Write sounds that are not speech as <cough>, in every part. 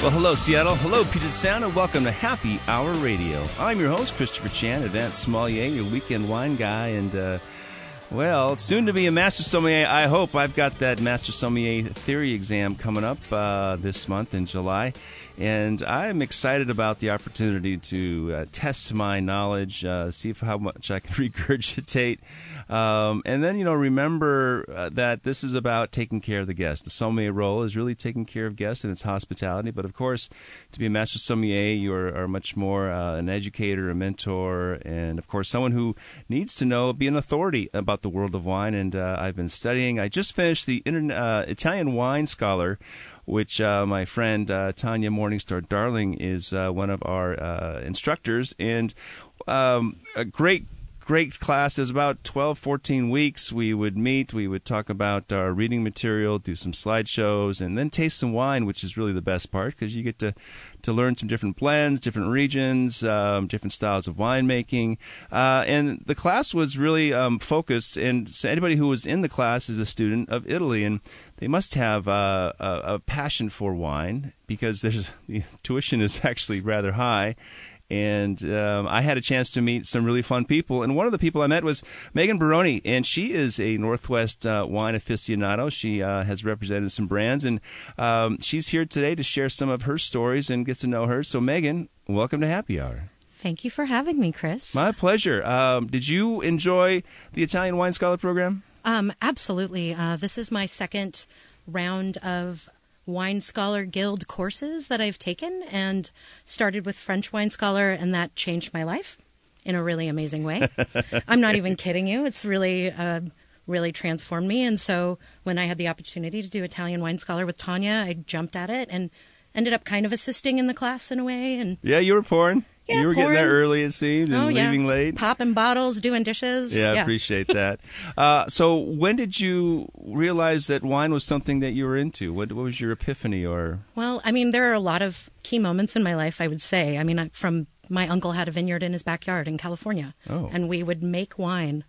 Well, hello, Seattle. Hello, Puget Sound, and welcome to Happy Hour Radio. I'm your host, Christopher Chan, advanced sommelier, your weekend wine guy, and uh, well, soon to be a master sommelier. I hope I've got that master sommelier theory exam coming up uh, this month in July, and I'm excited about the opportunity to uh, test my knowledge, uh, see if, how much I can <laughs> regurgitate, um, and then you know remember uh, that this is about taking care of the guest. The sommelier role is really taking care of guests and its hospitality. But of course, to be a master sommelier, you are, are much more uh, an educator, a mentor, and of course someone who needs to know, be an authority about the world of wine. And uh, I've been studying. I just finished the uh, Italian Wine Scholar which uh, my friend uh, Tanya Morningstar Darling is uh, one of our uh, instructors, and um, a great great class. Was about 12, 14 weeks. We would meet, we would talk about our reading material, do some slideshows, and then taste some wine, which is really the best part because you get to, to learn some different blends, different regions, um, different styles of winemaking. Uh, and the class was really um, focused, and so anybody who was in the class is a student of Italy, and they must have uh, a, a passion for wine because there's <laughs> the tuition is actually rather high and um, I had a chance to meet some really fun people. And one of the people I met was Megan Baroni, and she is a Northwest uh, wine aficionado. She uh, has represented some brands, and um, she's here today to share some of her stories and get to know her. So, Megan, welcome to Happy Hour. Thank you for having me, Chris. My pleasure. Um, did you enjoy the Italian Wine Scholar program? Um, absolutely. Uh, this is my second round of Wine Scholar Guild courses that I've taken and started with French Wine Scholar, and that changed my life in a really amazing way. <laughs> I'm not even kidding you. It's really, uh, really transformed me. And so when I had the opportunity to do Italian Wine Scholar with Tanya, I jumped at it and ended up kind of assisting in the class in a way. And yeah, you were pouring. Yeah, you were pouring. getting there early, it seemed, and oh, yeah. leaving late. Popping bottles, doing dishes. Yeah, I appreciate that. <laughs> Uh, so, when did you realize that wine was something that you were into? What, what, was your epiphany, or? Well, I mean, there are a lot of key moments in my life. I would say. I mean, from my uncle had a vineyard in his backyard in California, oh. and we would make wine,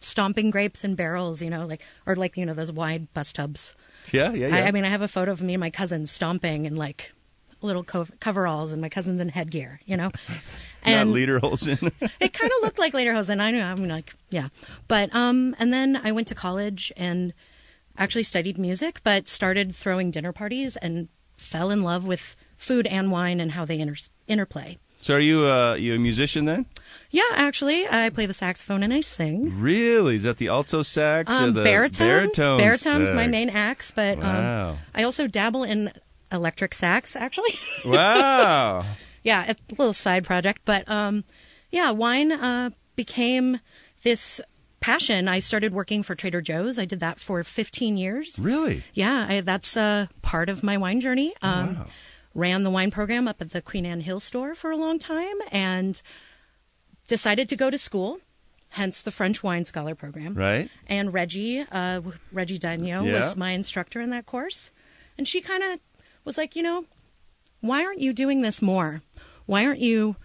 stomping grapes in barrels. You know, like or like you know those wide bus tubs. Yeah, yeah, yeah. I, I mean, I have a photo of me and my cousin stomping and like little co- coveralls and my cousin's in headgear, you know. <laughs> And Not lederhosen. <laughs> it kind of looked like lederhosen. I know. I'm like, yeah. But um, and then I went to college and actually studied music, but started throwing dinner parties and fell in love with food and wine and how they inter- interplay. So, are you uh, you a musician then? Yeah, actually, I play the saxophone and I sing. Really? Is that the alto sax um, or the baritone? baritone? Baritone's sax? my main axe, but wow. um, I also dabble in electric sax. Actually, <laughs> wow. yeah, a little side project, but um, yeah, wine uh, became this passion. I started working for Trader Joe's. I did that for 15 years. Really? Yeah, I, that's uh, part of my wine journey. Um, wow. Ran the wine program up at the Queen Anne Hill store for a long time and decided to go to school. Hence the French Wine Scholar program. Right. And Reggie, uh, Reggie Dagno Yeah. was my instructor in that course. And she kind of was like, you know, why aren't you doing this more? Why aren't you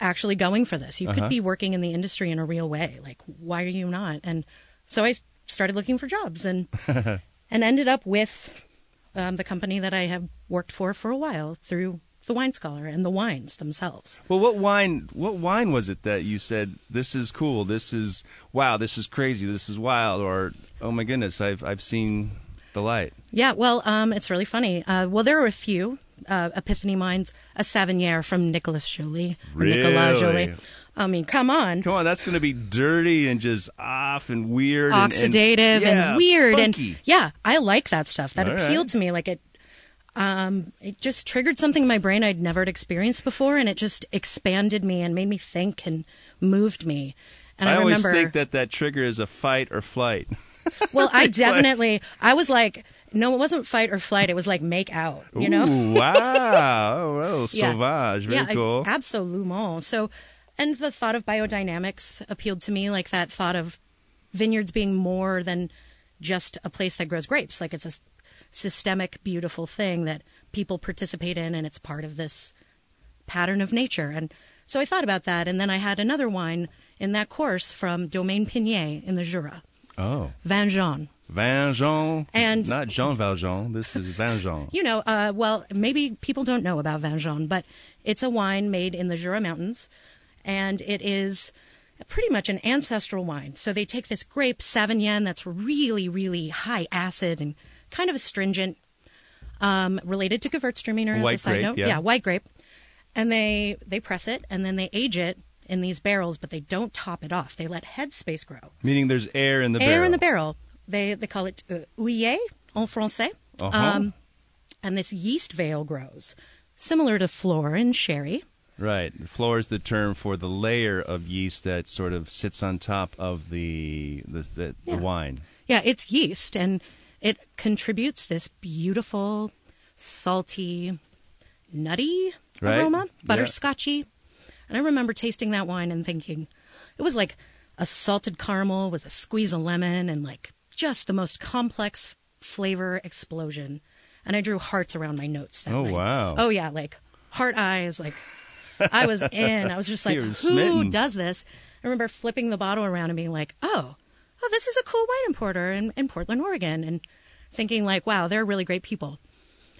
actually going for this? You Uh-huh. could be working in the industry in a real way. Like, why are you not? And so I started looking for jobs and <laughs> and ended up with um, the company that I have worked for for a while through the Wine Scholar and the wines themselves. Well, what wine? What wine was it that you said this is cool? This is wow. This is crazy. This is wild. Or oh my goodness, I've I've seen the light. Yeah, well, um, it's really funny. Uh, well, there are a few uh, epiphany wines. A Savennières from Nicolas Joly. or Nicolas Really? Joly. I mean, come on. Come on, that's going to be dirty and just off and weird, and- and- oxidative and, yeah, weird funky. and yeah i like that stuff that All appealed right. to me like it um it just triggered something in my brain i'd never experienced before and it just expanded me and made me think and moved me and i, I always remember think that that trigger is a fight or flight. <laughs> well i <laughs> definitely i was like No, it wasn't fight or flight. It was like make out. You know. Ooh, <laughs> wow. Oh, well, sauvage. Very yeah, I- cool. absolument. So, and the thought of biodynamics appealed to me, like that thought of vineyards being more than just a place that grows grapes. Like it's a systemic, beautiful thing that people participate in, and it's part of this pattern of nature. And so I thought about that, and then I had another wine in that course from Domaine Pignier in the Jura, oh. Jaune. Vin Jaune. And- Not Jean Valjean. This is Vin Jaune. <laughs> You know, uh, well, maybe people don't know about Jaune, but it's a wine made in the Jura Mountains, and it is pretty much an ancestral wine. So they take this grape Savagnin that's really, really high acid and kind of astringent, um, related to Gewürztraminer as White a side grape, note. yeah. white grape, and they they press it and then they age it in these barrels, but they don't top it off. They let headspace grow. Meaning there's air in the Air barrel. in the barrel. They they call it uh, ouillet en français. Uh-huh. Um, and this yeast veil grows, similar to flora in sherry. Right. Flor is the term for the layer of yeast that sort of sits on top of the the, the, Yeah. the wine. Yeah, it's yeast, and it contributes this beautiful, salty, nutty Right. aroma, Yeah. And I remember tasting that wine and thinking it was like a salted caramel with a squeeze of lemon and like just the most complex flavor explosion. And I drew hearts around my notes. That Oh, night. wow. Oh yeah, like heart eyes. Like I was <laughs> in. I was just like, who smitten. does this? I remember flipping the bottle around and being like, oh, oh, this is a cool wine importer in, in Portland, Oregon, and thinking like, wow, they're really great people.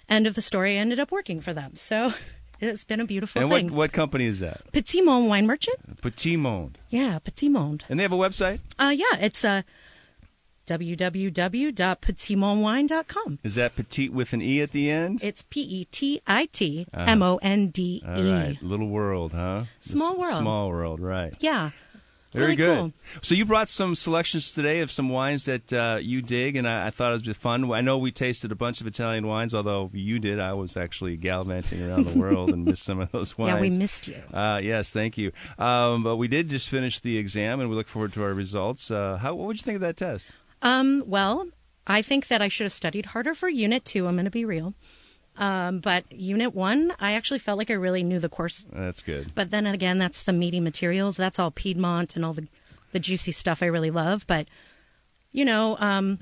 End of the story. I ended up working for them, so <laughs> it's been a beautiful and thing. what what company is that? Petit Monde Wine Merchant. Petit Monde. Yeah, Petit Monde. And they have a website? Uh, yeah, it's uh, www.petitmondewine.com. Is that petite with an E at the end? It's P E T I T M O N D All E. right. Little world, huh? Small world. Small world, right. Yeah. Very Really good. cool. So you brought some selections today of some wines that uh, you dig, and I, I thought it was just fun. I know we tasted a bunch of Italian wines, although you did. I was actually gallivanting around the world and missed some of those wines. <laughs> Yeah, we missed you. Uh, yes, thank you. Um, but we did just finish the exam, and we look forward to our results. Uh, how, what would you think of that test? Um, well, I think that I should have studied harder for Unit 2. I'm going to be real. Um, but Unit 1, I actually felt like I really knew the course. That's good. But then again, that's the meaty materials. That's all Piedmont and all the, the juicy stuff I really love. But, you know, um,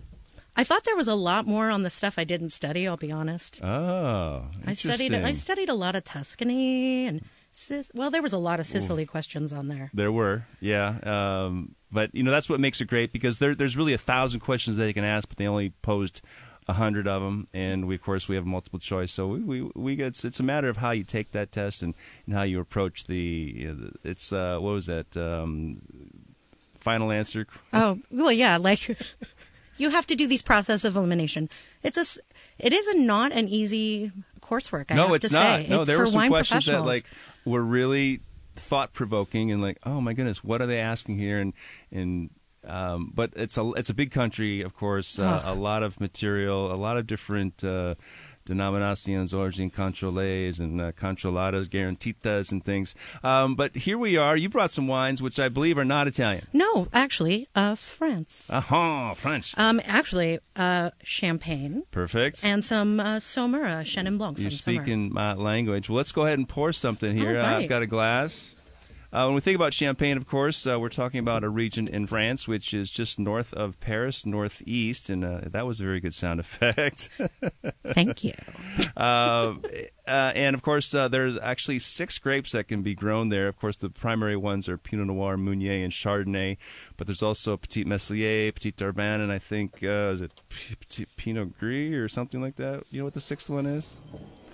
I thought there was a lot more on the stuff I didn't study, I'll be honest. Oh, I studied I studied a lot of Tuscany and Sis- well, there was a lot of Sicily questions on there. There were, yeah. Um, but you know that's what makes it great because there, there's really a thousand questions that you can ask, but they only posed a hundred of them, and we of course we have multiple choice. So we we, we get, it's, it's a matter of how you take that test and, and how you approach the. You know, it's uh, what was that um, final answer? Oh, well, yeah, like <laughs> you have to do these process of elimination. It's a it is a not an easy coursework. I no, have it's to not. Say. No, there for were some questions that like were really thought provoking and like, oh my goodness, what are they asking here? And and um, but it's a it's a big country, of course, uh, a lot of material, a lot of different. Uh, Denominaciones, origin controles, and uh, controladas, garantitas, and things. Um, but here we are. You brought some wines, which I believe are not Italian. no, actually, uh, France. Aha, French. Um, actually, uh, champagne Perfect. and some uh, Saumura Chenin Blanc You're speaking my language. Well, let's go ahead and pour something here. Uh, right. I've got a glass. Uh, when we think about Champagne, of course, uh, we're talking about a region in France which is just north of Paris, northeast, and uh, that was a very good sound effect. <laughs> Thank you. uh, uh, and of course, uh, there's actually six grapes that can be grown there. Of course, the primary ones are Pinot Noir, Meunier, and Chardonnay. But there's also Petit Meslier, Petit Darban, and I think uh, is it P- Petit Pinot Gris or something like that. You know what the sixth one is?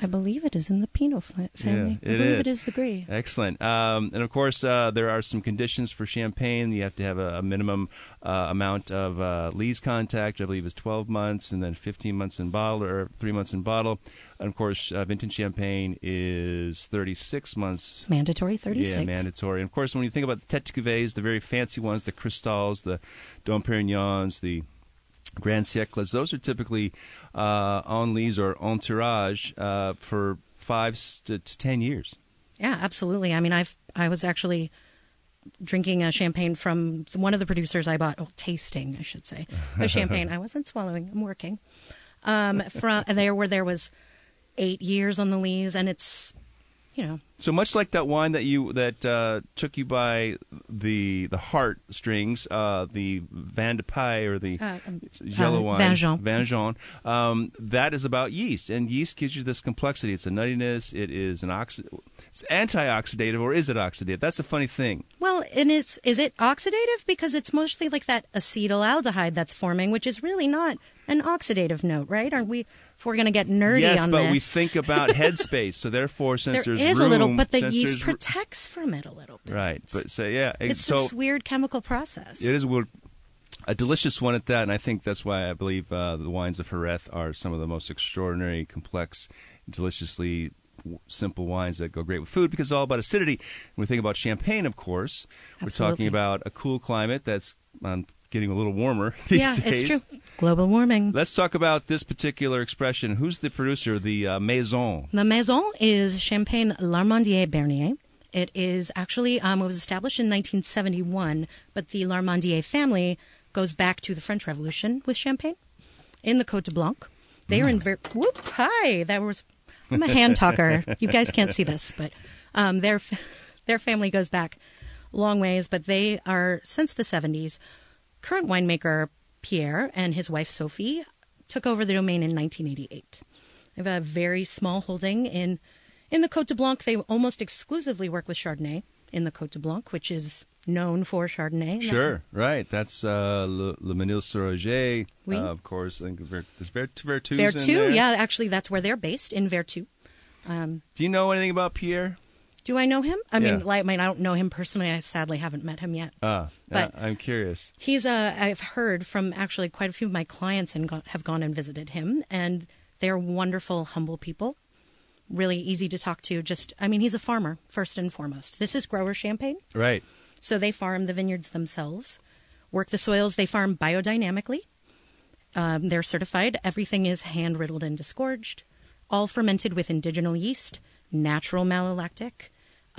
I believe it is in the Pinot family. Yeah, I believe is. it is the Gris. Excellent. Um, and of course, uh, there are some conditions for champagne. You have to have a, a minimum uh, amount of uh, lees contact, I believe is 12 months, and then 15 months in bottle or three months in bottle. And of course, uh, vintage champagne is 36 months. Mandatory 36. Yeah, mandatory. And of course, when you think about the tete cuvées, the very fancy ones, the cristals, the Dom Perignons, the Grand Siècles, those are typically uh, on lees or en tirage uh, for five to, to 10 years. Yeah, absolutely. I mean, I've I was actually drinking a champagne from one of the producers I bought, oh, tasting, I should say, a <laughs> champagne. I wasn't swallowing. I'm working. Um, from there where there was eight years on the lees, and it's you know So much like that wine that you that uh, took you by the the heart strings, uh, the Vin de Paille or the Uh, um, yellow uh, wine. Vin Jaune, um, that is about yeast, and yeast gives you this complexity. It's a nuttiness. It is an oxi- it's antioxidative, or is it oxidative? That's a funny thing. Well, and it's is it oxidative because it's mostly like that acetaldehyde that's forming, which is really not an oxidative note, right? Aren't we? If we're going to get nerdy yes, on but we think about <laughs> headspace. So therefore, since there there's is room, a little, but the yeast protects from it a little bit. right. But so yeah, It's so this weird chemical process. It is a, a delicious one at that, and I think that's why I believe uh, the wines of Jerez are some of the most extraordinary, complex, deliciously w- simple wines that go great with food because it's all about acidity. When we think about champagne, of course, we're talking about a cool climate that's um, getting a little warmer <laughs> these yeah, days. it's true. Global warming. Let's talk about this particular expression. Who's the producer? Of the uh, Maison. The Maison is Champagne Larmandier Bernier. It is actually um, it was established in 1971, but the Larmandier family goes back to the French Revolution with champagne in the Côte de Blanc. They are in ver- whoop hi that was I'm a hand talker. you guys can't see this, but um, their their family goes back long ways, but they are since the 70s. Current winemaker Pierre and his wife Sophie took over the domain in 1988. They have a very small holding in in the Côte de Blanc. They almost exclusively work with Chardonnay in the Côte de Blanc, which is known for Chardonnay. Sure, right. That's uh, Le, Le Menil sur Oger, Oui. uh, of course. I think Ver, is Ver, Vertu, yeah, actually, that's where they're based in Vertu. Do you know anything about Pierre? Do I know him? I mean, Yeah. like, I mean, I don't know him personally. I sadly haven't met him yet. Ah, But- uh, I'm curious. He's uh, I've heard from actually quite a few of my clients and go- have gone and visited him, and they're wonderful, humble people. Really easy to talk to. Just, I mean, he's a farmer first and foremost. This is grower champagne, Right. so they farm the vineyards themselves, work the soils. They farm biodynamically. Um, they're certified. Everything is hand riddled and disgorged, all fermented with indigenous yeast, natural malolactic,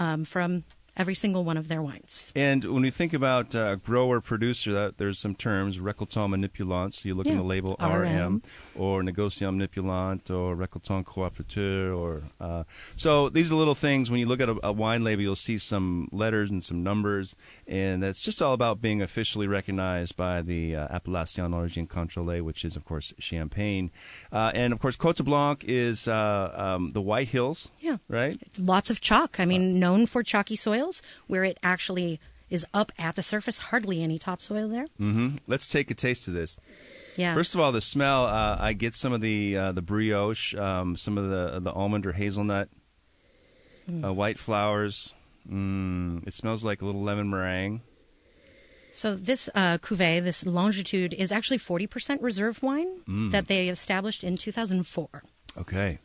um, from every single one of their wines. And when we think about uh, grower producer, that there's some terms récoltant manipulant. So you look in the label RM, RM. or négociant manipulant or récoltant cooperateur or uh, so these are little things. When you look at a, a wine label, you'll see some letters and some numbers, and that's just all about being officially recognized by the uh, Appellation d'origine contrôlée, which is of course Champagne, uh, and of course Côte Blanc is uh, um, the White Hills. Yeah. Right. Lots of chalk. I mean, known for chalky soils where it actually is up at the surface, hardly any topsoil there. Mm-hmm. Let's take a taste of this. Yeah. First of all, the smell. Uh, I get some of the uh, the brioche, um, some of the the almond or hazelnut, uh, white flowers. Mm, it smells like a little lemon meringue. So this uh, cuvee, this longitude, is actually 40% reserve wine Mm. that they established in 2004. Okay.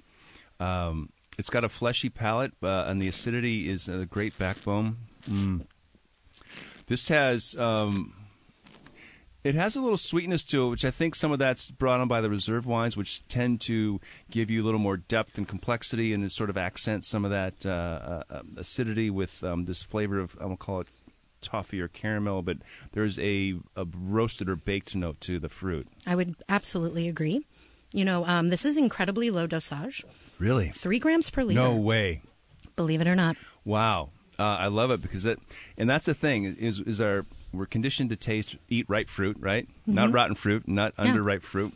Um, it's got a fleshy palate, uh, and the acidity is a great backbone. Mm. This has um, it has a little sweetness to it, which I think some of that's brought on by the reserve wines, which tend to give you a little more depth and complexity, and sort of accent some of that uh, uh, acidity with um, this flavor of I'm gonna call it toffee or caramel, but there's a, a roasted or baked note to the fruit. I would absolutely agree. You know, um, this is incredibly low dosage, Really? three grams per liter. No way. Believe it or not. Wow. Uh, I love it because it, and that's the thing is is our we're conditioned to taste eat ripe fruit, right? Not rotten fruit, not Mm-hmm. Yeah. underripe fruit.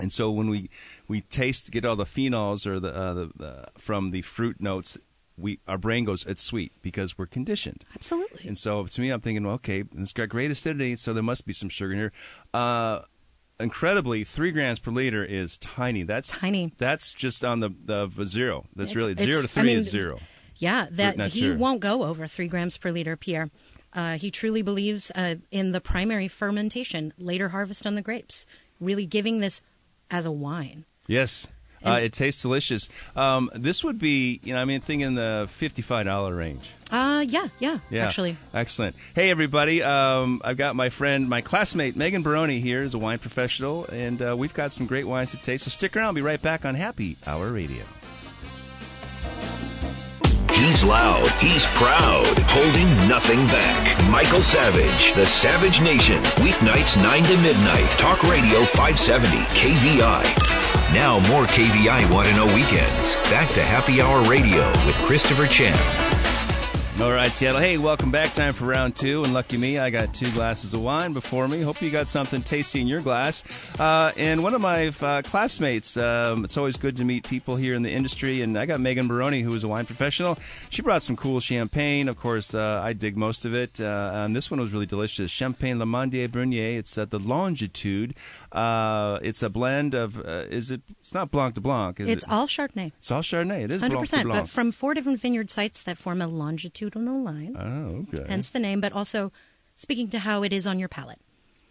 And so when we we taste get all the phenols or the, uh, the, the from the fruit notes, we our brain goes it's sweet because we're conditioned. Absolutely. And so to me, I'm thinking, well, okay, it's got great acidity, so there must be some sugar in here. Uh, incredibly, three grams per liter is tiny. That's Tiny. That's just on the the zero. That's It's- really zero to I three mean, is zero. Yeah, that he nature. won't go over three grams per liter, Pierre. Uh, he truly believes uh, in the primary fermentation, later harvest on the grapes, really giving this as a wine. Yes. Uh, it tastes delicious. Um, this would be, you know, I mean, think in the fifty-five dollar range. Uh, yeah, yeah, Yeah, actually. excellent. Hey, everybody! Um, I've got my friend, my classmate Megan Baroni here is a wine professional, and uh, we've got some great wines to taste. So stick around. I'll be right back on Happy Hour Radio. He's loud. He's proud. Holding nothing back. Michael Savage, The Savage Nation. Weeknights 9 to midnight. Talk Radio 570. KVI. Now, more KVI Want to Know Weekends. Back to Happy Hour Radio with Christopher Chan. All right, Seattle. Hey, welcome back. Time for round two. And lucky me, I got two glasses of wine before me. Hope you got something tasty in your glass. Uh, and one of my uh, classmates, um, it's always good to meet people here in the industry. And I got Megan Baroni, who is a wine professional. She brought some cool champagne. Of course, uh, I dig most of it. Uh, and this one was really delicious. Champagne Larmandier Bernier. It's at the Longitude. Uh, it's a blend of, uh, is it, it's not Blanc de Blanc. it's it? It's all Chardonnay. It's all Chardonnay. It is 100%, Blanc de Blanc. but from four different vineyard sites that form a longitudinal line. oh, okay. hence the name, but also speaking to how it is on your palate.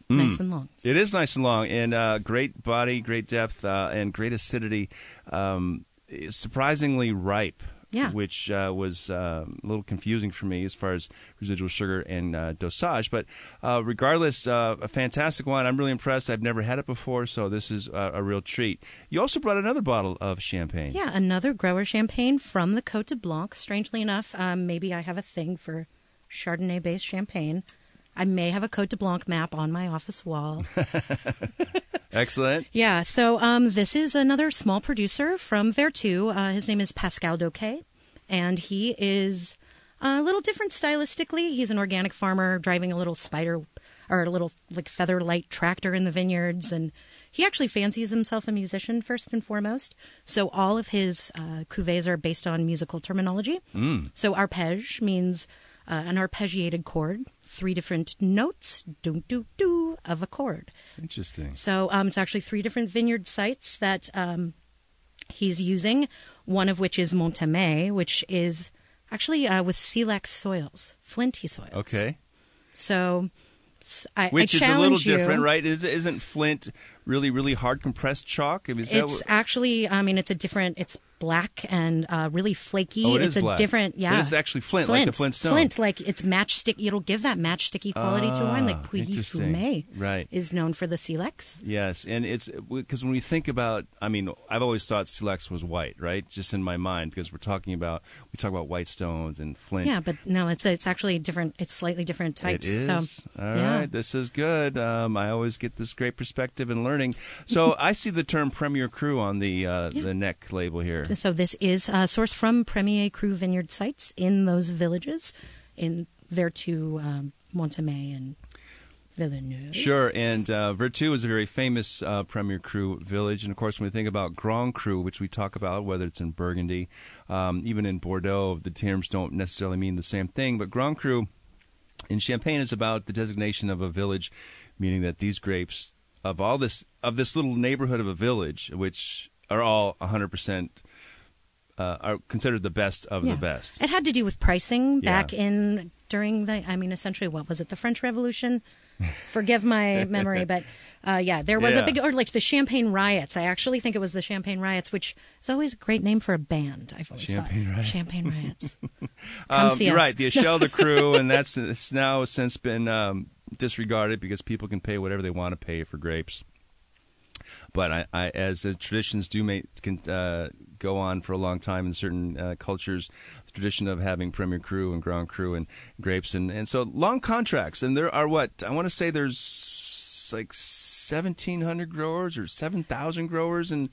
Nice and long. It is nice and long, and uh, great body, great depth, uh, and great acidity. Um, surprisingly ripe. Yeah. Which uh, was uh, a little confusing for me as far as residual sugar and uh, dosage. But uh, regardless, uh, a fantastic wine. I'm really impressed. I've never had it before, so this is a, a real treat. You also brought another bottle of champagne. Yeah, another grower champagne from the Cote de Blanc. Strangely enough, um, maybe I have a thing for Chardonnay based champagne. I may have a Cote de Blanc map on my office wall. <laughs> Excellent. yeah, so um, this is another small producer from Vertu. Uh, his name is Pascal Doquet, and he is a little different stylistically. He's an organic farmer driving a little spider or a little like feather light tractor in the vineyards and he actually fancies himself a musician first and foremost. So all of his uh, cuvées are based on musical terminology. So arpege means uh, an arpeggiated chord, three different notes, do do do of a chord. Interesting. So um, it's actually three different vineyard sites that um, he's using. One of which is Mont Aimé, which is actually uh, with silex soils, flinty soils. Okay. So I, Which I is a little you- different, right? Is, isn't Flint really, really hard compressed chalk? I mean, is that It's what- actually, I mean, it's a different. It's black and uh, really flaky. Oh, it it's is a black. different. Yeah, It is actually flint, like the Flintstone. Flint, like it's matchstick. It'll give that matchsticky quality to wine, like Ah, Puy interesting. Fumé Right. is known for the silex. Yes, and it's because when we think about, I mean, I've always thought Silex was white, right? Just in my mind, because we're talking about we talk about white stones and flint. Yeah, but no, it's it's actually different. It's slightly different types. It is. So, All right, yeah. this is good. Um, I always get this great perspective and learning. So <laughs> I see the term Premier Cru on the uh, the neck label here. So this is uh, sourced from Premier Cru vineyard sites in those villages, in Vertu, um, Mont Aimé, and Villeneuve. Sure, and uh, Vertu is a very famous uh, Premier Cru village, and of course, when we think about Grand Cru, which we talk about, whether it's in Burgundy, um, even in Bordeaux, the terms don't necessarily mean the same thing. But Grand Cru in Champagne is about the designation of a village, meaning that these grapes of all this of this little neighborhood of a village, which are all 100 percent. Uh, are considered the best of Yeah. the best. It had to do with pricing Yeah. back in during the. I mean, essentially, what was it? The French Revolution. <laughs> Forgive my memory, but uh, yeah, there was Yeah. a big or like the Champagne riots. I actually think it was the Champagne riots, which is always a great name for a band. I've always Champagne thought Riots. Champagne riots. <laughs> Come Um, see you're us. right. The Echelle des Crus, <laughs> and that's it's now since been um, disregarded because people can pay whatever they want to pay for grapes. But I, I as the traditions do make, can uh, go on for a long time in certain uh, cultures, the tradition of having Premier Cru and Grand Cru and grapes, and, and so long contracts. And there are what I want to say there's like 1,700 growers or 7,000 growers in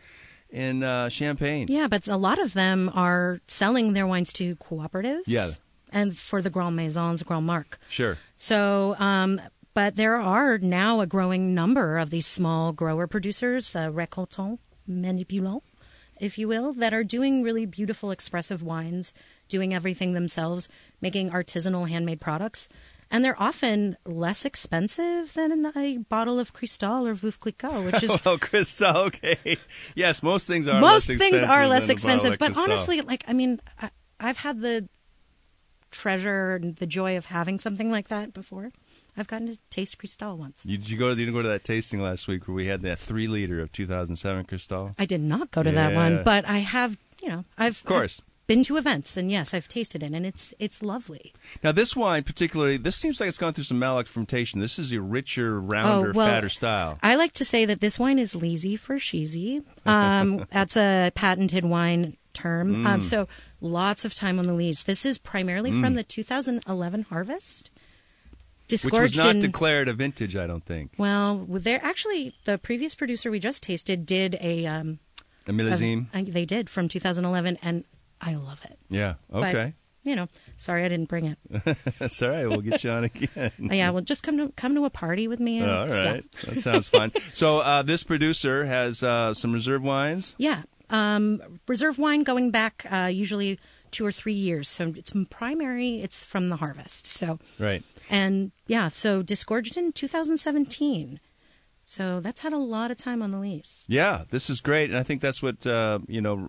in uh, Champagne. Yeah, but a lot of them are selling their wines to cooperatives. Yeah. And for the Grand Maisons, Grand Marque. Sure. So, um, but there are now a growing number of these small grower producers, uh, récoltants, manipulants, if you will, that are doing really beautiful, expressive wines, doing everything themselves, making artisanal handmade products. And they're often less expensive than a bottle of Cristal or Veuve Clicquot, which is <laughs> Oh, Cristal. Okay. Yes, most things are. most less things expensive are less expensive but Cristal. honestly like i mean I, i've had the treasure and the joy of having something like that before i've gotten to taste cristal once You, did you go? to You didn't go to that tasting last week where we had that three liter of 2007 Cristal? i did not go to that one but i have you know i've Of course. I've been to events and yes i've tasted it and it's it's lovely Now, this wine particularly, this seems like it's gone through some malolactic fermentation. This is a richer, rounder, Oh, well, fatter style. i like to say that this wine is lazy for cheesy um, <laughs> that's a patented wine term Mm. um, so lots of time on the lees this is primarily from the 2011 harvest Which was not in declared a vintage, I don't think. Well, there actually the previous producer we just tasted did a um, A? Of, uh, they did from 2011, and I love it. Yeah. Okay. But, you know, sorry I didn't bring it. <laughs> That's all right. We'll get you on again. <laughs> yeah, well, just come to come to a party with me. And all right, stuff. that sounds fun. <laughs> so uh, this producer has uh, some reserve wines. Yeah, um, reserve wine going back uh, usually two or three years. So it's primary. It's from the harvest. So right. And yeah, so disgorged in 2017. So that's had a lot of time on the lease. Yeah, this is great, and I think that's what uh, you know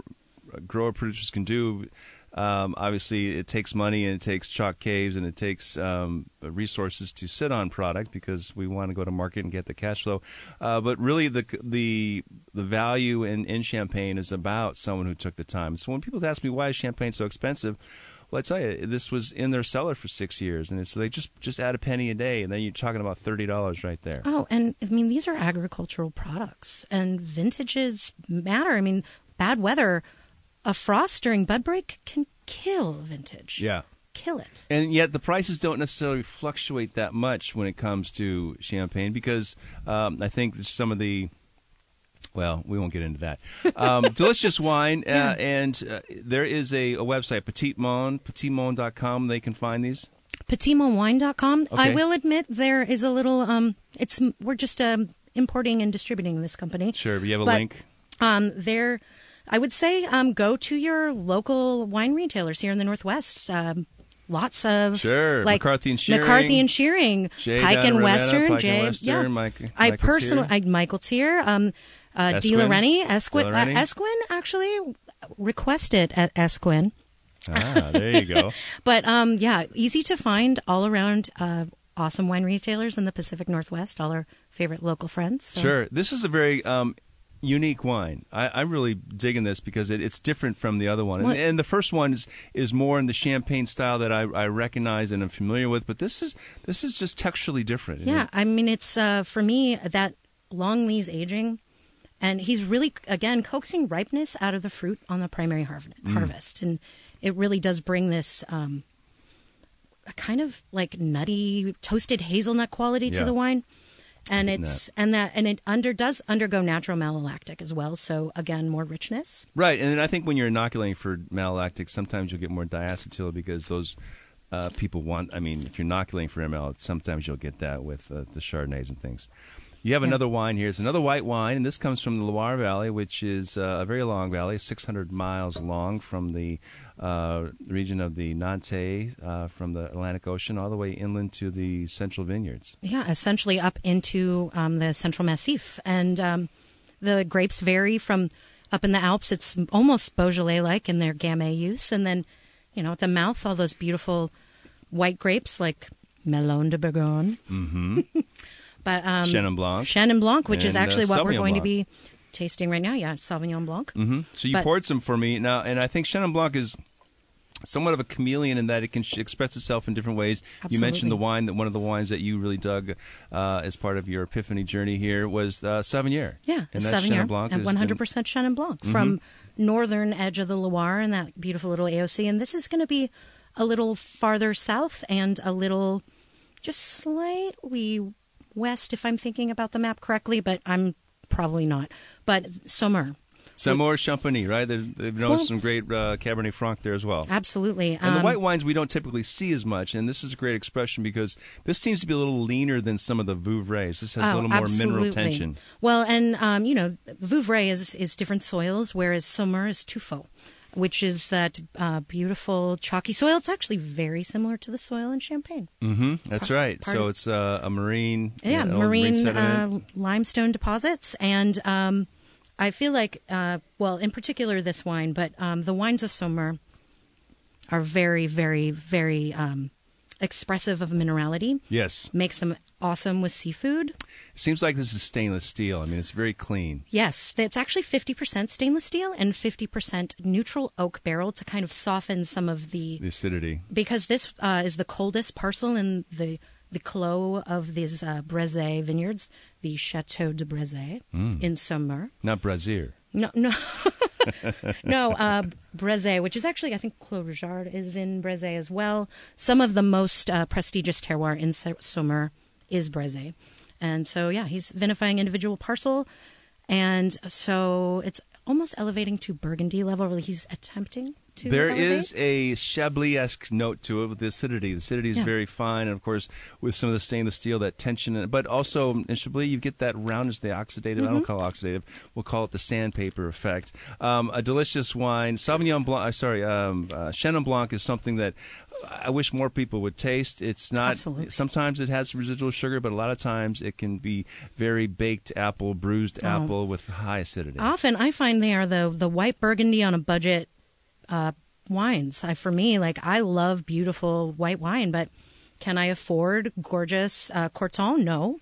grower producers can do. Um, obviously, it takes money and it takes chalk caves and it takes um, resources to sit on product because we want to go to market and get the cash flow. Uh, but really, the the the value in, in champagne is about someone who took the time. So when people ask me why is champagne so expensive, well, I tell you, this was in their cellar for six years, and so they just just add a penny a day, and then you're talking about thirty dollars right there. Oh, and I mean these are agricultural products, and vintages matter. I mean, bad weather a frost during bud break can kill vintage. Yeah. Kill it. And yet the prices don't necessarily fluctuate that much when it comes to champagne because um, I think some of the well, we won't get into that. Um, <laughs> delicious wine, uh, and uh, there is a, a website, Petit Monde, petitmonde.com. They can find these. Petitmondewine.com. Okay. I will admit there is a little. Um, it's we're just um, importing and distributing this company. Sure, but you have a but, link. Um, there I would say um, go to your local wine retailers here in the Northwest. Um, lots of sure like McCarthy and Schiering, McCarthy and Schiering, Jay Pike and Western, Pike Jay, and Western, yeah. Mike, I Michael personally, Teer. I, Michael Teer, um, uh, De Rennie, Esquin, uh, Esquin actually requested at Esquin. Ah, there you go. <laughs> but um, yeah, easy to find all around. Uh, awesome wine retailers in the Pacific Northwest. All our favorite local friends. So. Sure, this is a very um, unique wine. I, am really digging this because it, it's different from the other one. And, and, the first one is, is more in the champagne style that I, I recognize and am familiar with. But this is this is just texturally different. Yeah, I mean, it's uh, for me that long lees aging, and he's really again coaxing ripeness out of the fruit on the primary har- mm. harvest, and it really does bring this. Um, a kind of like nutty toasted hazelnut quality yeah. to the wine and it's that. and that and it under does undergo natural malolactic as well. So again, more richness. Right, and I think when you're inoculating for malolactic, sometimes you'll get more diacetyl because those uh, people want. I mean, if you're inoculating for ML, sometimes you'll get that with uh, the Chardonnays and things. You have yeah. another wine here. It's another white wine, and this comes from the Loire Valley, which is uh, a very long valley, 600 miles long from the uh, region of the Nantes, uh, from the Atlantic Ocean, all the way inland to the Central Vineyards. Yeah, essentially up into um, the Central Massif. And um, the grapes vary from up in the Alps, it's almost Beaujolais like in their Gamay use. And then, you know, at the mouth, all those beautiful white grapes like Melon de Bourgogne. Mm-hmm. <laughs> But um, Chenin Blanc, Chenin Blanc, which is and, uh, actually what we're going to be tasting right now. Yeah, Sauvignon Blanc. hmm So you But- poured some for me now, and I think Chenin Blanc is somewhat of a chameleon in that it can express itself in different ways. You mentioned the wine that one of the wines that you really dug uh, as part of your epiphany journey here was uh, Sauvignon. Yeah, and a that Sauvignon Chenin Blanc and 100% Chenin Blanc from northern edge of the Loire and that beautiful little AOC. And this is going to be a little farther south and a little just slightly west, if I'm thinking about the map correctly, but I'm probably not. But Saumur, Saumur Champigny, right? They've, they've known Well- some great uh, Cabernet Franc there as well. absolutely. And the Um, white wines we don't typically see as much, and this is a great expression because this seems to be a little leaner than some of the Vouvrays. This has a Oh, little more mineral absolutely. tension. Well, and um, you know, Vouvray is is different soils, whereas Saumur is tuffeau, which is that uh, beautiful chalky soil. It's actually very similar to the soil in Champagne. hmm That's Part- right. part So it's uh, a marine, Yeah, you know, marine sediment. uh, limestone deposits, and um, I feel like, uh, well, in particular this wine, but um, the wines of Saumur are very, very, very um, expressive of minerality. yes. Makes them awesome with seafood. Seems like this is stainless steel. I mean, it's very clean. Yes, it's actually 50% stainless steel and 50% neutral oak barrel to kind of soften some of the. The acidity. Because this uh, is the coldest parcel in the the clos of these uh, Brezé vineyards, the Chateau de Brezé in Saumur. Not brazier. No, no, <laughs> no. Uh, Brezé, which is actually, I think, Clos is in Brezé as well. Some of the most uh, prestigious terroir in Saumur is Brezé, and so yeah, he's vinifying individual parcel, and so it's almost elevating to Burgundy level. Really, he's attempting to. There elevate. is a Chablis-esque note to it with the acidity. The acidity is Yeah. very fine, and of course, with some of the stainless steel, that tension. in it. But also in Chablis, you get that roundness, the oxidative. I Mm-hmm. don't call it oxidative. We'll call it the sandpaper effect. Um, a delicious wine. Sauvignon Blanc. uh, Sorry, um, uh, Chenin Blanc is something that. I wish more people would taste. It's not. Absolutely. Sometimes it has residual sugar, but a lot of times it can be very baked apple, bruised Oh. apple with high acidity. Often, I find they are the the white Burgundy on a budget uh, wines. I, for me, like I love beautiful white wine, but can I afford gorgeous uh, Corton? No,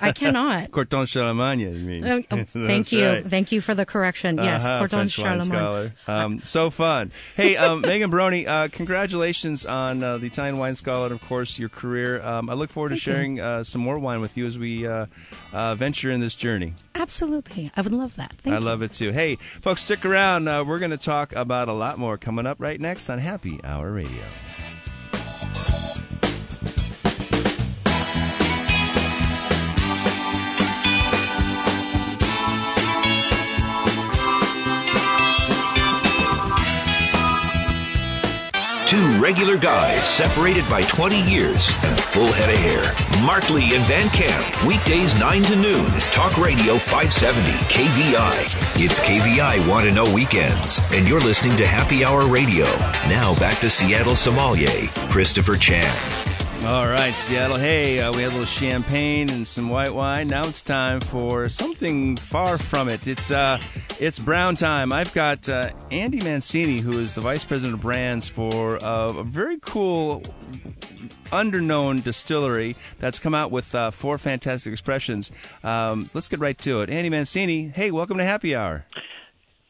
I cannot. <laughs> Corton Charlemagne, you mean? Uh, oh, <laughs> thank you, right. thank you for the correction. Yes, Uh-huh, Corton Charlemagne. scholar. Um, so fun. Hey, um, <laughs> Megan Baroni, uh, congratulations on uh, the Italian wine scholar and, of course, your career. Um, I look forward to Thank you. sharing uh, some more wine with you as we uh, uh, venture in this journey. Absolutely, I would love that. Thank I you. love it too. Hey, folks, stick around. Uh, we're going to talk about a lot more coming up right next on Happy Hour Radio. Two regular guys separated by 20 years and a full head of hair. Mark Lee and Van Camp, weekdays 9 to noon. Talk Radio 570 KVI. It's KVI Want to Know Weekends. And you're listening to Happy Hour Radio. Now back to Seattle sommelier, Christopher Chan. All right, Seattle. Hey, uh, we had a little champagne and some white wine. Now it's time for something far from it. It's uh, it's brown time. I've got uh, Andy Mancini, who is the vice president of brands for uh, a very cool underknown distillery that's come out with uh, four fantastic expressions. Um, let's get right to it. Andy Mancini, hey, welcome to Happy Hour.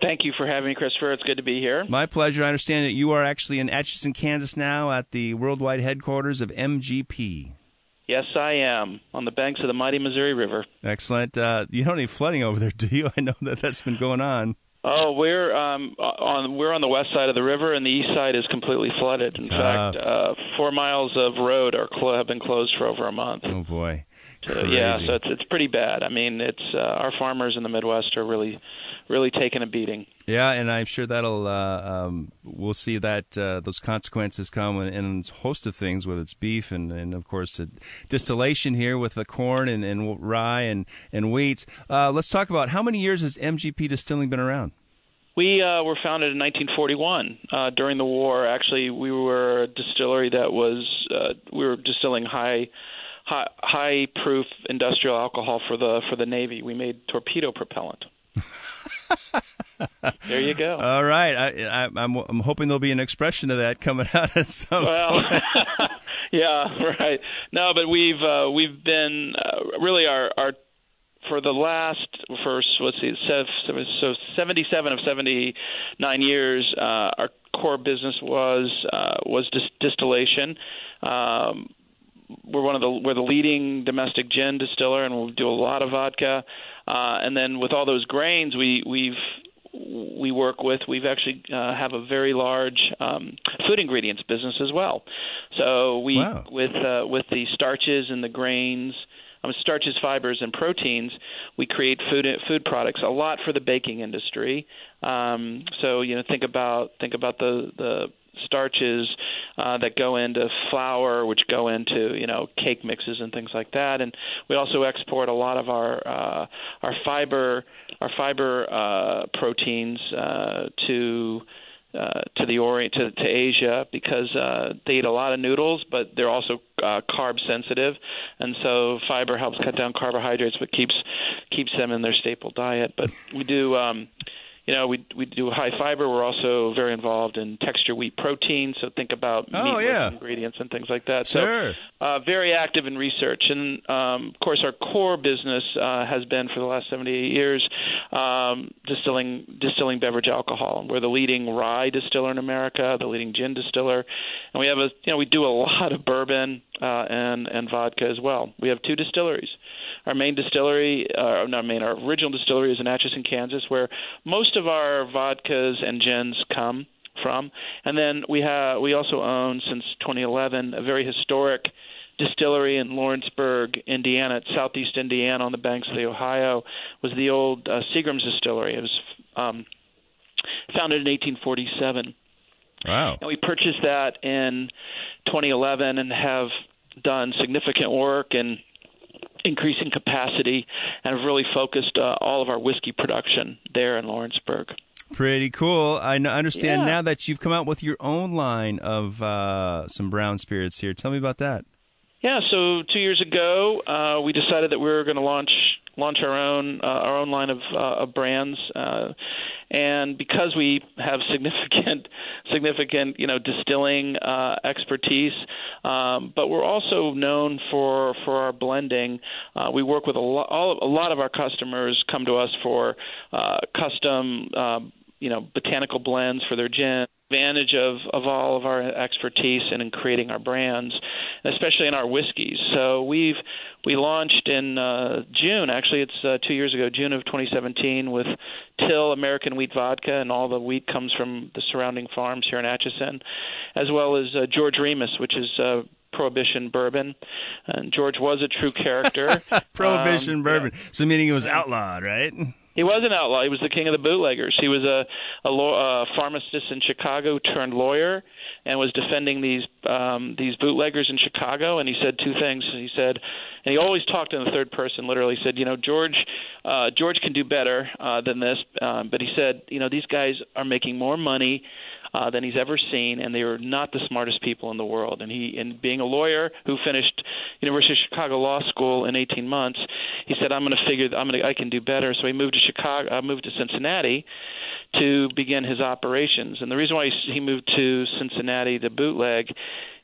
Thank you for having me, Christopher. It's good to be here. My pleasure. I understand that you are actually in Atchison, Kansas now at the worldwide headquarters of MGP. Yes, I am on the banks of the mighty Missouri River. Excellent. Uh, you don't need flooding over there, <laughs> do you? I know that that's been going on. Oh, we're um, on we're on the west side of the river, and the east side is completely flooded. In Tough. fact, uh, four miles of road are clo- have been closed for over a month. Oh boy. So, yeah, so it's it's pretty bad. I mean, it's uh, our farmers in the Midwest are really, really taking a beating. Yeah, and I'm sure that'll uh, um, we'll see that uh, those consequences come in, in a host of things, whether it's beef and, and of course the distillation here with the corn and, and rye and and wheats. Uh, let's talk about how many years has MGP Distilling been around? We uh, were founded in 1941 uh, during the war. Actually, we were a distillery that was uh, we were distilling high, high high proof industrial alcohol for the for the Navy. We made torpedo propellant. <laughs> there you go. All right, I, I, I'm I'm hoping there'll be an expression of that coming <laughs> out at some well, point. <laughs> yeah, right. No, but we've uh, we've been uh, really our our for the last for let's see so 77 of 79 years uh, our core business was uh, was dis- distillation um, we're one of the we're the leading domestic gin distiller and we do a lot of vodka uh, and then with all those grains we we've we work with we've actually uh, have a very large um, food ingredients business as well so we Wow. with uh, with the starches and the grains um, starches, fibers, and proteins, we create food food products. A lot for the baking industry. Um, so you know, think about think about the the starches uh, that go into flour, which go into you know cake mixes and things like that. And we also export a lot of our uh, our fiber our fiber uh, proteins uh, to uh, to the orient to, to Asia because uh, they eat a lot of noodles, but they're also uh, carb sensitive, and so fiber helps cut down carbohydrates, but keeps keeps them in their staple diet. But we do. Um, you know, we we do high fiber. We're also very involved in texture wheat protein. So think about Oh, meat yeah. ingredients and things like that. Sure. So uh, very active in research, and um, of course, our core business uh, has been for the last 78 years um, distilling distilling beverage alcohol. We're the leading rye distiller in America, the leading gin distiller, and we have a you know we do a lot of bourbon uh, and and vodka as well. We have two distilleries. Our main distillery, uh, not main, our original distillery is in Atchison, Kansas, where most of our vodkas and gins come from. And then we have we also own since 2011 a very historic distillery in Lawrenceburg, Indiana, southeast Indiana, on the banks of the Ohio, was the old uh, Seagram's distillery. It was um, founded in 1847. Wow. And we purchased that in 2011 and have done significant work in increasing capacity and have really focused uh, all of our whiskey production there in Lawrenceburg. Pretty cool. I understand Yeah. now that you've come out with your own line of uh, some brown spirits here. Tell me about that. Yeah, so two years ago, uh, we decided that we were going to launch launch our own uh, our own line of, uh, of brands, uh, and because we have significant <laughs> significant you know distilling uh, expertise, um, but we're also known for for our blending. Uh, we work with a lot a lot of our customers come to us for uh, custom. You know, botanical blends for their gin advantage of, of all of our expertise and in creating our brands, especially in our whiskeys. So we've we launched in uh, June. Actually, it's uh, two years ago, June of 2017, with Till American Wheat Vodka, and all the wheat comes from the surrounding farms here in Atchison, as well as uh, George Remus, which is. Uh, Prohibition bourbon, and George was a true character. <laughs> Prohibition Um, bourbon. So meaning it was outlawed, right? He was an outlaw. He was the king of the bootleggers. He was a a law, uh, pharmacist in Chicago turned lawyer, and was defending these um, these bootleggers in Chicago. And he said two things. He said, and he always talked in the third person. Literally he said, you know, George uh, George can do better uh, than this. Um, but he said, you know, these guys are making more money uh, than he's ever seen, and they are not the smartest people in the world. And he, in being a lawyer who finished University of Chicago Law School in 18 months, he said, "I'm going to figure, I'm going to, I can do better." So he moved to Chicago, uh, moved to Cincinnati to begin his operations. And the reason why he he moved to Cincinnati to bootleg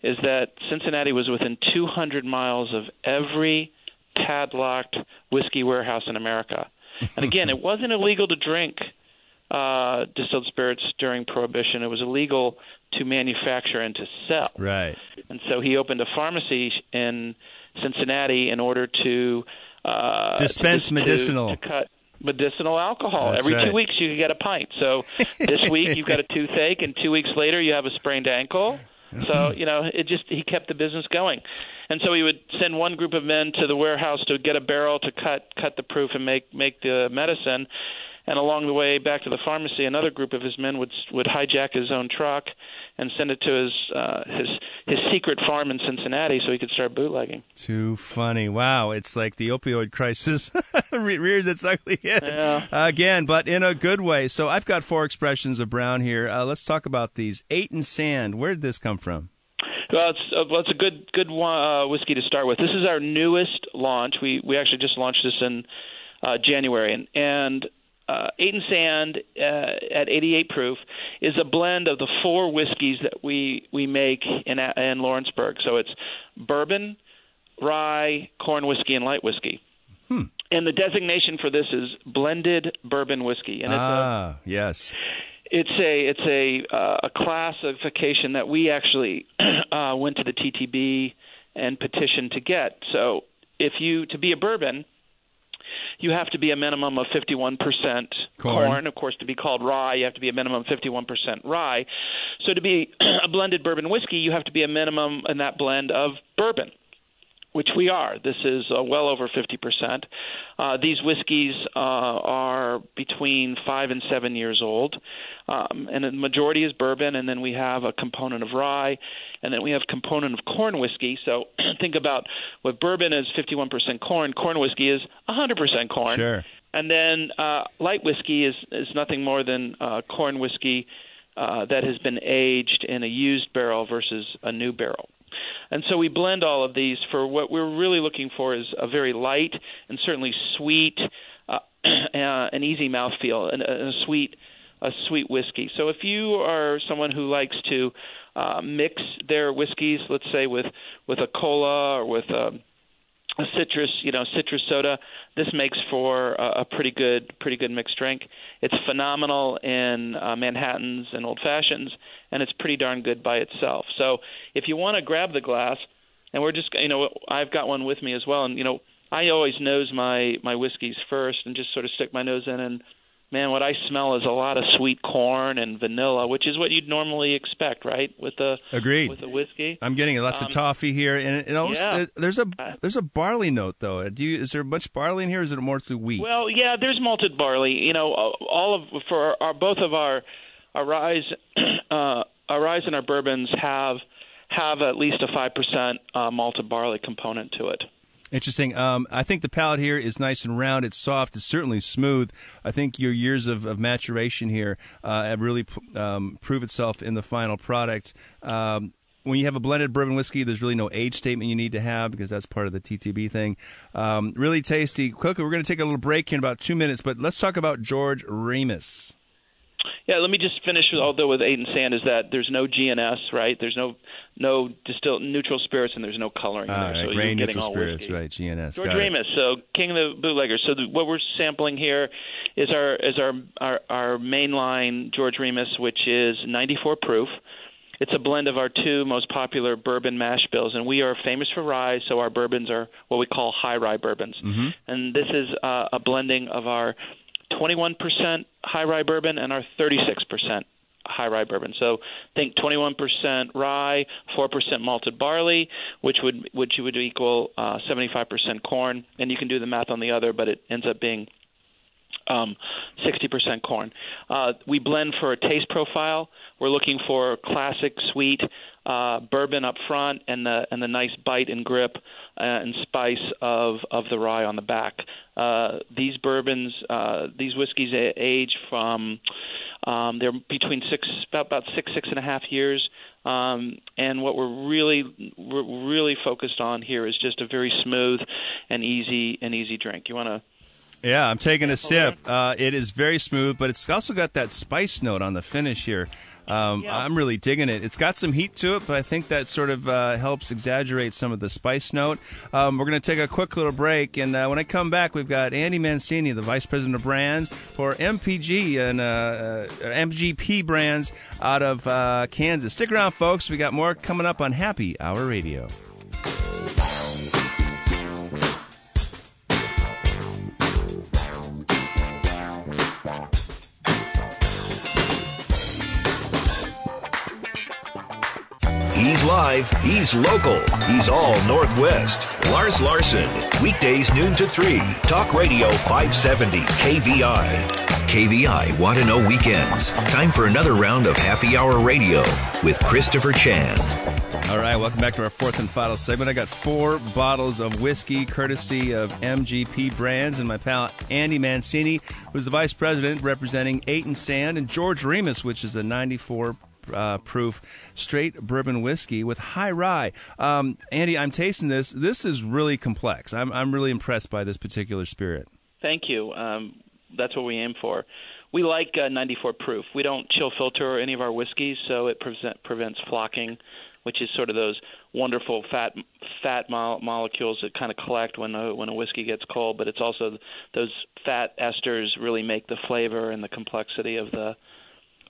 is that Cincinnati was within 200 miles of every padlocked whiskey warehouse in America. And again, it wasn't illegal to drink uh, distilled spirits during Prohibition. It was illegal to manufacture and to sell. Right. And so he opened a pharmacy in Cincinnati in order to uh, Dispense to, medicinal. to, to cut medicinal alcohol. That's Every right. two weeks you could get a pint. So <laughs> this week you've got a toothache, and two weeks later you have a sprained ankle. So <laughs> you know, it just he kept the business going, and so he would send one group of men to the warehouse to get a barrel to cut cut the proof and make make the medicine, and along the way back to the pharmacy, another group of his men would would hijack his own truck and send it to his uh, his his secret farm in Cincinnati so he could start bootlegging. Too funny. Wow. It's like the opioid crisis <laughs> re- rears its ugly head Yeah. again, but in a good way. So I've got four expressions of brown here. Uh, let's talk about these. Eight and sand. Where did this come from? Well, it's, uh, well, it's a good good uh, whiskey to start with. This is our newest launch. We we actually just launched this in uh, January, and and uh, Eight and Sand uh, at 88 proof is a blend of the four whiskeys that we we make in in Lawrenceburg. So it's bourbon, rye, corn whiskey, and light whiskey. And the designation for this is blended bourbon whiskey, and it's a ah, yes. it's a it's a uh, a classification that we actually <clears throat> uh, went to the TTB and petitioned to get. So if you to be a bourbon, you have to be a minimum of 51% Corn. Of course, to be called rye, you have to be a minimum of 51% rye. So to be <clears throat> a blended bourbon whiskey, you have to be a minimum in that blend of bourbon which we are. This is uh, well over 50%. Uh, these whiskeys uh, are between five and seven years old, um, and the majority is bourbon, and then we have a component of rye, and then we have component of corn whiskey. So <clears throat> think about what bourbon is 51% corn, corn whiskey is 100% corn. Sure. And then uh, light whiskey is, is nothing more than uh, corn whiskey uh, that has been aged in a used barrel versus a new barrel. And so we blend all of these for what we're really looking for is a very light and certainly sweet, uh, <clears throat> uh, an easy mouthfeel, and a, sweet, a sweet whiskey. So if you are someone who likes to uh, mix their whiskeys, let's say with with a cola or with a, a citrus, you know, citrus soda, this makes for a, a pretty good, pretty good mixed drink. It's phenomenal in uh, Manhattans and old fashions, and it's pretty darn good by itself. So if you want to grab the glass, and we're just, you know, I've got one with me as well, and you know, I always nose my my whiskeys first, and just sort of stick my nose in and man, what I smell is a lot of sweet corn and vanilla, which is what you'd normally expect, right? With the agreed with the whiskey. I'm getting lots Um, of toffee here, and it almost, yeah. there's a Uh, there's a barley note though. Do you, is there much barley in here? Or is it more to wheat? Well, yeah, there's malted barley. You know, all of for our, both of our our ryes, <clears throat> uh, our ryes and our bourbons have have at least a five percent uh, malted barley component to it. Interesting. Um, I think the palate here is nice and round. It's soft. It's certainly smooth. I think your years of, of maturation here uh, have really um, prove itself in the final product. Um, when you have a blended bourbon whiskey, there's really no age statement you need to have because that's part of the TTB thing. Um, really tasty. Quickly, we're going to take a little break here in about two minutes, but let's talk about George Remus. Yeah, let me just finish with although with Eight and Sand is that there's no GNS, right? There's no no distilled neutral spirits and there's no coloring in All there, right, so grain neutral spirits, whiskey. right? GNS. George. Remus, so King of the Bootleggers. So the, what we're sampling here is our is our our, our mainline George Remus, which is 94 proof. It's a blend of our two most popular bourbon mash bills, and we are famous for rye, so our bourbons are what we call high rye bourbons. Mm-hmm. And this is uh, a blending of our 21% high rye bourbon and our 36% high rye bourbon. So think 21% rye, 4% malted barley, which would which would equal uh, 75% corn, and you can do the math on the other, but it ends up being um, 60% corn. Uh, we blend for a taste profile. We're looking for classic sweet uh, bourbon up front and the and the nice bite and grip uh, and spice of of the rye on the back. Uh, these bourbons, uh, these whiskeys age from um, they're between six about about six six and a half years. Um, and what we're really we're really focused on here is just a very smooth and easy and easy drink. You want to Yeah, I'm taking a sip. Uh, it is very smooth, but it's also got that spice note on the finish here. Um, Yeah. I'm really digging it. It's got some heat to it, but I think that sort of uh, helps exaggerate some of the spice note. Um, we're going to take a quick little break, and uh, when I come back, we've got Andy Mancini, the Vice President of Brands for MPG and uh, uh, MGP Brands out of uh, Kansas. Stick around, folks. We got more coming up on Happy Hour Radio. Live, he's local, he's all Northwest. Lars Larson, weekdays noon to 3. Talk Radio 570 KVI. KVI Want to Know Weekends. Time for another round of Happy Hour Radio with Christopher Chan. All right, welcome back to our fourth and final segment. I got four bottles of whiskey courtesy of MGP Brands and my pal Andy Mancini, who's the vice president representing Eight and Sand, and George Remus, which is a 94 uh, proof straight bourbon whiskey with high rye. Um, Andy, I'm tasting this. This is really complex. I'm, I'm really impressed by this particular spirit. Thank you. Um, that's what we aim for. We like uh, 94 proof. We don't chill filter any of our whiskeys, so it prevent, prevents flocking, which is sort of those wonderful fat fat mo- molecules that kind of collect when a, when a whiskey gets cold. But it's also those fat esters really make the flavor and the complexity of the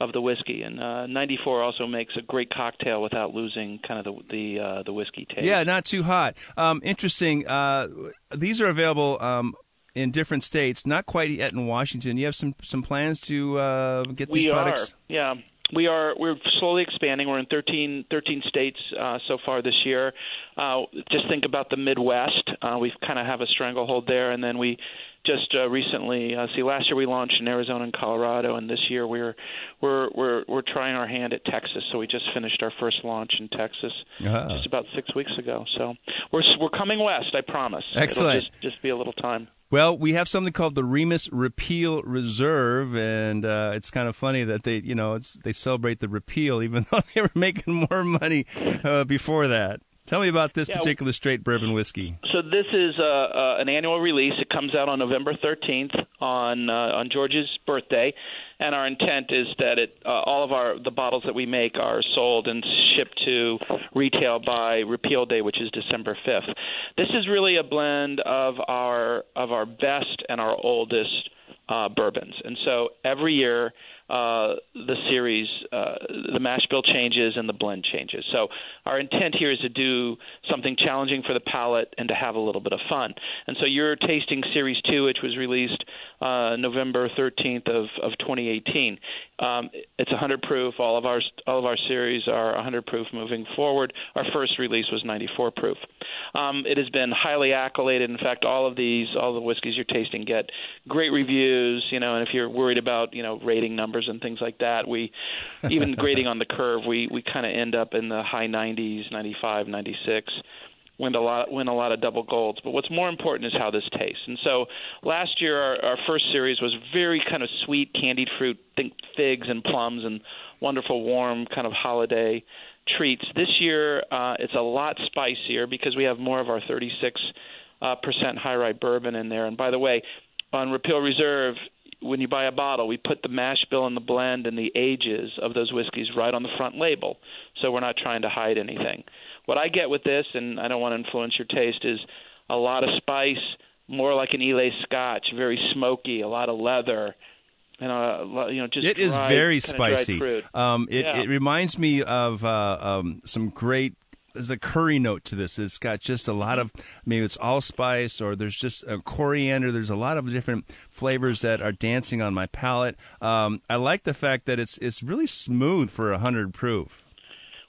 of the whiskey. And uh, 94 also makes a great cocktail without losing kind of the the, uh, the whiskey taste. Yeah, not too hot. Um, interesting. Uh, these are available um, in different states, not quite yet in Washington. You have some some plans to uh, get these we products? are yeah we are we're slowly expanding we're in 13, 13 states uh, so far this year uh, just think about the midwest uh, we kind of have a stranglehold there and then we just uh, recently uh, see last year we launched in Arizona and Colorado and this year we're we're we're we're trying our hand at Texas so we just finished our first launch in Texas Ah. just about 6 weeks ago so we're we're coming west I promise Excellent. It'll just just be a little time Well, we have something called the Remus Repeal Reserve, and uh, it's kind of funny that they, you know, it's they celebrate the repeal even <laughs> though they were making more money uh, before that. Tell me about this Yeah, particular straight bourbon whiskey. So this is uh, uh, an annual release. It comes out on November 13th on uh, on George's birthday, and our intent is that it uh, all of our the bottles that we make are sold and shipped to retail by Repeal Day, which is December 5th. This is really a blend of our of our best and our oldest uh, bourbons, and so every year uh, the series, uh, the mash bill changes and the blend changes. So our intent here is to do something challenging for the palate and to have a little bit of fun. And so you're tasting Series Two, which was released uh, November 13th of, of 2018. Um, it's 100 proof. All of our all of our series are 100 proof moving forward. Our first release was 94 proof. Um, it has been highly accoladed. In fact, all of these, all the whiskeys you're tasting, get great reviews. You know, and if you're worried about you know rating numbers and things like that, we even <laughs> grading on the curve, we we kind of end up in the high 90s, 95, 96 win a lot win a lot of double golds. But what's more important is how this tastes. And so last year our, our first series was very kind of sweet candied fruit, think figs and plums and wonderful warm kind of holiday treats. This year uh, it's a lot spicier because we have more of our 36 uh, percent high rye bourbon in there. And by the way, on Repeal Reserve, when you buy a bottle, we put the mash bill and the blend and the ages of those whiskeys right on the front label, so we're not trying to hide anything. What I get with this, and I don't want to influence your taste, is a lot of spice, more like an Islay Scotch, very smoky, a lot of leather. And uh, you know, just it dried, is very spicy. Um, it, Yeah. it reminds me of uh, um, some great. There's a curry note to this. It's got just a lot of maybe it's allspice or there's just a coriander. There's a lot of different flavors that are dancing on my palate. Um, I like the fact that it's it's really smooth for a hundred proof.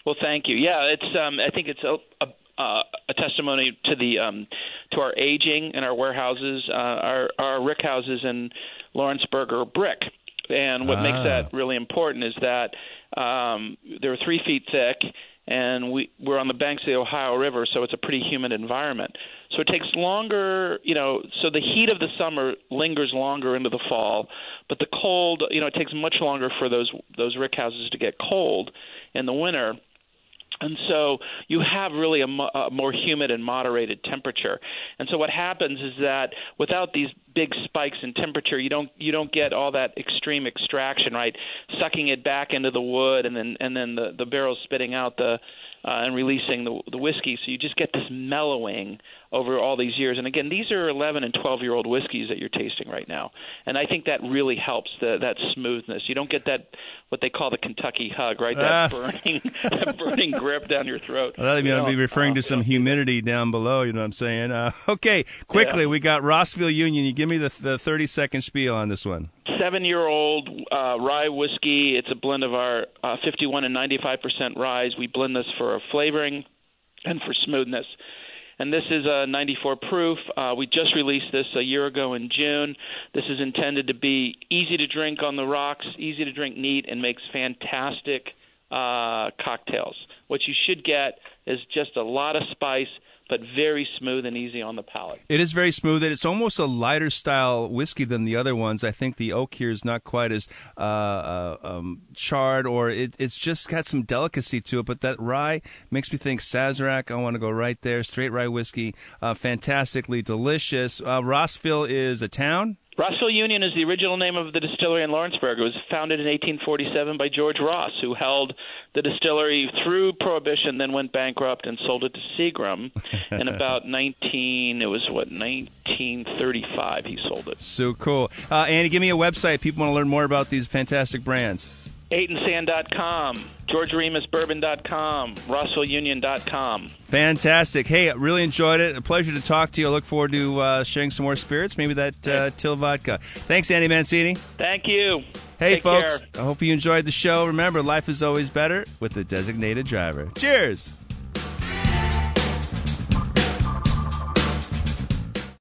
Well, thank you. Yeah, it's. Um, I think it's a, a, uh, a testimony to the um, to our aging and our warehouses. Uh, our our rick houses in Lawrenceburg are brick, and what makes Ah. that really important is that um, they're three feet thick, and we we're on the banks of the Ohio River, so it's a pretty humid environment. So it takes longer, you know. So the heat of the summer lingers longer into the fall, but the cold, you know, it takes much longer for those those rick houses to get cold in the winter. And so you have really a, mo- a more humid and moderated temperature. And so what happens is that without these big spikes in temperature, you don't you don't get all that extreme extraction, right? Sucking it back into the wood and then and then the the barrel spitting out the uh, and releasing the the whiskey. So you just get this mellowing over all these years. And again, these are 11 and 12 year old whiskeys that you're tasting right now. And I think that really helps the, that smoothness. You don't get that what they call the Kentucky hug, right? That burning <laughs> that burning grip down your throat. Well, you You know, be referring uh, to some humidity down below. You know what I'm saying? Uh, <laughs> okay, quickly, Yeah. we got Rossville Union. You give me the the 30 second spiel on this one. seven year old uh, rye whiskey. It's a blend of our uh, 51 and 95 percent rye. We blend this for flavoring and for smoothness. And this is a 94 proof. Uh, we just released this a year ago in June. This is intended to be easy to drink on the rocks, easy to drink neat, and makes fantastic uh, cocktails. What you should get is just a lot of spice, but very smooth and easy on the palate. It is very smooth. and It's almost a lighter style whiskey than the other ones. I think the oak here is not quite as uh, uh, um, charred, or it, it's just got some delicacy to it. But that rye makes me think Sazerac. I want to go right there. Straight rye whiskey, uh, fantastically delicious. Uh, Rossville is a town. Rossville Union is the original name of the distillery in Lawrenceburg. It was founded in 1847 by George Ross, who held the distillery through Prohibition, then went bankrupt and sold it to Seagram. <laughs> in about 19, it was what 1935 he sold it. So cool. Uh, Andy, give me a website. People want to learn more about these fantastic brands. AidenSand.com, GeorgeRemusBourbon.com, RossvilleUnion.com. Fantastic. Hey, I really enjoyed it. A pleasure to talk to you. I look forward to uh, sharing some more spirits, maybe that uh, Till vodka. Thanks, Andy Mancini. Thank you. Hey, Take folks. care. I hope you enjoyed the show. Remember, life is always better with a designated driver. Cheers.